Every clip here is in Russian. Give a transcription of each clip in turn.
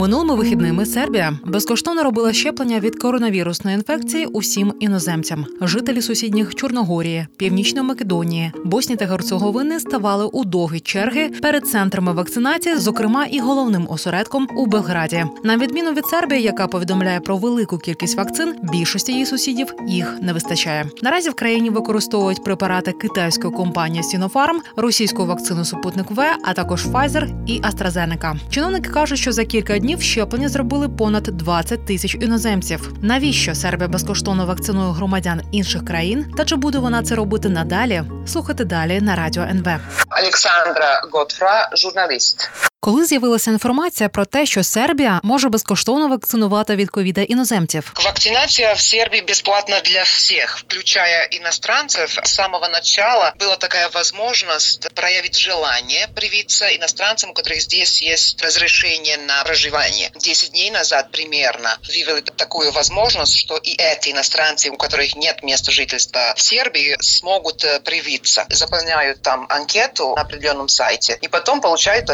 Минулими вихідними Сербія безкоштовно робила щеплення від коронавірусної інфекції усім іноземцям. Жителі сусідніх Чорногорії, Північної Македонії, Боснії та Герцеговини ставали у довгі черги перед центрами вакцинації, зокрема і головним осередком у Белграді. На відміну від Сербії, яка повідомляє про велику кількість вакцин, більшості її сусідів їх не вистачає. Наразі в країні використовують препарати китайської компанії Sinopharm, російську вакцину Супутник В, а також Pfizer і AstraZeneca. Чиновники кажуть, що за кілька днів щеплення зробили понад 20 тисяч іноземців. Навіщо Сербія безкоштовно вакцинує громадян інших країн? Та чи буде вона це робити надалі? Слухайте далі на радіо НВ. Олександра Готфра, журналист. Коли з'явилася інформація про те, що Сербія може безкоштовно вакцинувати від ковіда іноземців, Вакцинация в Сербии бесплатна для всех, включая иностранцев. С самого начала была такая возможность проявить желание привиться иностранцам, у которых здесь есть разрешение на проживание. Десять дней назад примерно вывели такую возможность, что и эти иностранцы, у которых нет места жительства в Сербии, смогут э, привиться. Заполняют там анкету на определенном сайте и потом получают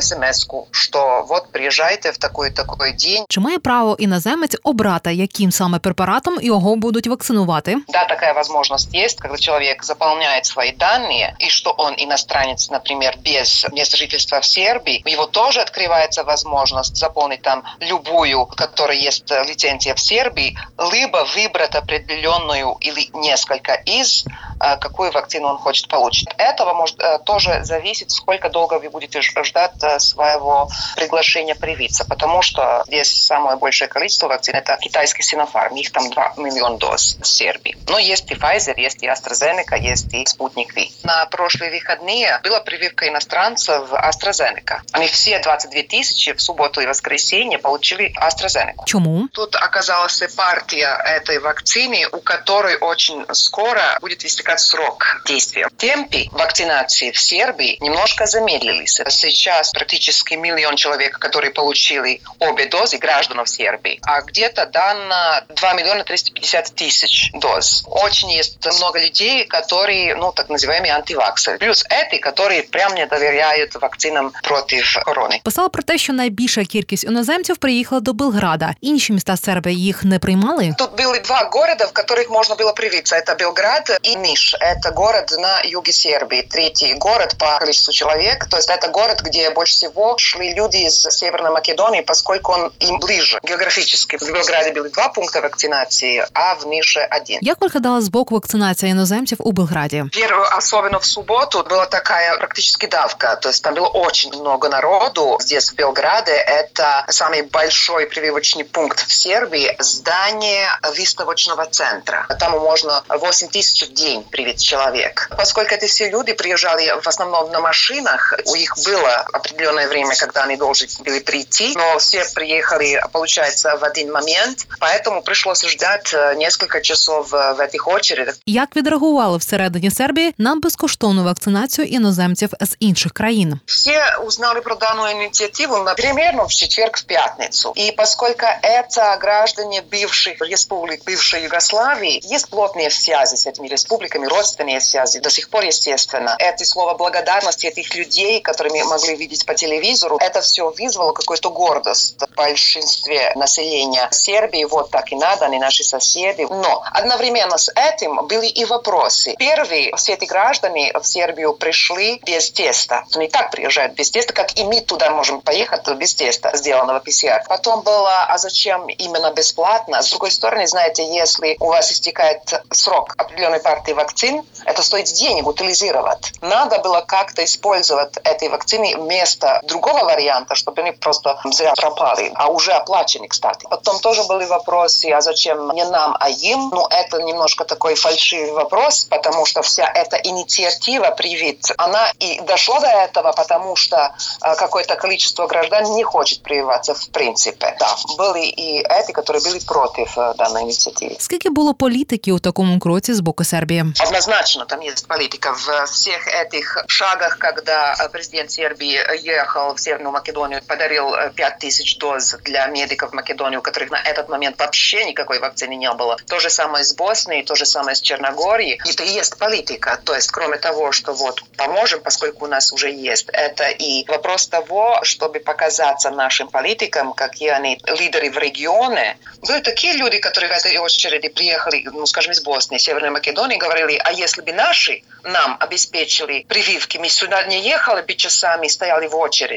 смс что вот приезжайте в такой-такой день, чи має право іноземець обрати, яким саме препаратом його будуть вакцинувати? Да, такая возможность есть, когда человек заполняет свои данные, и что он иностранец, например, без места жительства в Сербии, у него тоже открывается возможность заполнить там любую, есть э, лицензия в Сербии, либо выбрать определенную или несколько из, э, какую вакцину он хочет получить. От этого может э, тоже зависеть, сколько долго вы будете ждать э, своего приглашения привиться, потому что здесь самое большое количество вакцин это китайский Sinopharm, их там 2 миллиона доз в Сербии. Но есть и Pfizer, есть и AstraZeneca, есть и Спутник V. На прошлые выходные была прививка иностранцев AstraZeneca. Они все 22 тысячи в субботу и воскресенье получили AstraZeneca. Чому? Тут оказалась партия этой вакцины, у которой очень скоро будет истекать срок действия. Темпы вакцинации в Сербии немножко замедлились. Сейчас практически миллион человек, которые получили обе дозы, гражданов Сербии, а где-то дано 2 миллиона 350 тысяч доз. Очень есть много людей, которые, ну, так называемые антиваксеры. Плюс эти, которые прям не доверяют вакцинам против короны. Писала про те, що найбільша кількість іноземців приїхала до Белграда. Інші міста Сербії їх не приймали. Тут были два города, в которых можно было привиться. Это Белград и Ниш. Это город на юге Сербии. Третий город по количеству человек. То есть это город, где больше всего шли люди из Северной Македонии, поскольку он им ближе географически. В Белграде были два пункта вакцинации, а в Нише один. Як виглядала з боку вакцинація іноземців у Белграді? Первую, особенно в субботу, была такая практически давка. То есть там было очень много народу. Здесь, в Белграде, это самый большой прививочный пункт в Сербии. Здание выставочного центра. Там можно 8 тысяч в день привить человек. Поскольку эти все люди приезжали в основном на машинах, у них было определенное время, когда они должны были прийти, но все приехали, получается, в один момент, поэтому пришлось ждать э, несколько часов э, в этих очередях. Як відреагували всередині Сербії на безкоштовну вакцинацію іноземців з інших країн? Все узнали про данную инициативу на- примерно в четверг, в пятницу. И поскольку это граждане бывших республик, бывшей Югославии, есть плотные связи с этими республиками, родственные связи, до сих пор, естественно. Это слово благодарности этих людей, которые мы могли видеть по телевизору, это все вызвало какую-то гордость в большинстве населения Сербии. Вот так и надо, они наши соседи. Но одновременно с этим были и вопросы. Первый, все эти граждане в Сербию пришли без теста. Они так приезжают без теста, как и мы туда можем поехать без теста, сделанного ПЦР. Потом было, а зачем именно бесплатно? С другой стороны, знаете, если у вас истекает срок определенной партии вакцин, это стоит денег утилизировать. Надо было как-то использовать этой вакцины вместо другого другого варианта, чтобы они просто зря пропали, а уже оплачены, кстати. Потом тоже были вопросы, а зачем не нам, а им? Ну, это немножко такой фальшивый вопрос, потому что вся эта инициатива «Привит», она и дошла до этого, потому что э, какое-то количество граждан не хочет прививаться в принципе. Да, были и эти, которые были против э, данной инициативы. Скільки було політики у такому кроці з боку Сербії? Однозначно, там есть политика в всех этих шагах, когда э, президент Сербии ехал в Северную Македонию, подарил э, 5000 доз для медиков Македонии, у которых на этот момент вообще никакой вакцины не было. То же самое с Боснией, то же самое с Черногорией. Это и есть политика. То есть, кроме того, что вот поможем, поскольку у нас уже есть, это и вопрос того, чтобы показаться нашим политикам, какие они лидеры в регионе. Были такие люди, которые в этой очереди приехали, ну, скажем, из Боснии, Северной Македонии, говорили, а если бы наши нам обеспечили прививки, мы сюда не ехали бы часами, стояли в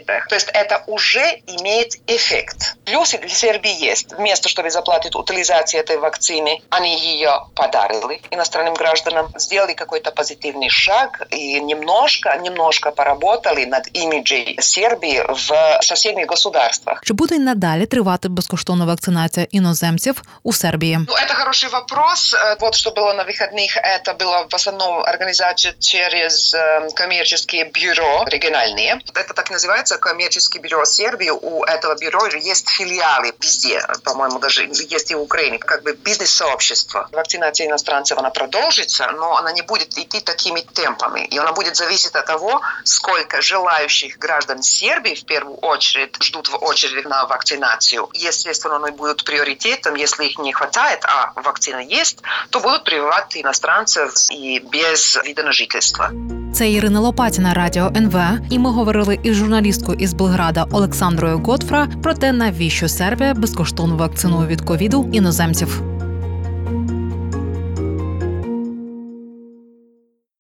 очередях. То есть это уже имеет эффект. Плюсы для Сербии есть. Вместо, чтобы заплатить утилизацию этой вакцины, они ее подарили иностранным гражданам, сделали какой-то позитивный шаг и немножко, немножко поработали над имиджем Сербии в соседних государствах. Чи буде й надалі тривати безкоштовна вакцинація іноземців у Сербії? Ну, это хороший вопрос. Э, Вот что было на выходных, это было в основном организация через э, коммерческие бюро региональные. Это так называется коммерческое бюро Сербии. У этого бюро есть филиалы везде, по-моему, даже есть и в Украине, как бы бизнес-сообщество. Вакцинация иностранцев, она продолжится, но она не будет идти такими темпами. И она будет зависеть от того, сколько желающих граждан Сербии в первую очередь ждут в очереди на вакцинацию. Естественно, они будут приоритетом, если их не хватает, а вакцина есть, то будут прививать иностранцев и без вида на жительство. Це Ірина Лопатіна, радіо НВ. І ми говорили із журналісткою із Белграда Олександрою Готфра про те, навіщо Сербія безкоштовно вакцинує від ковіду іноземців.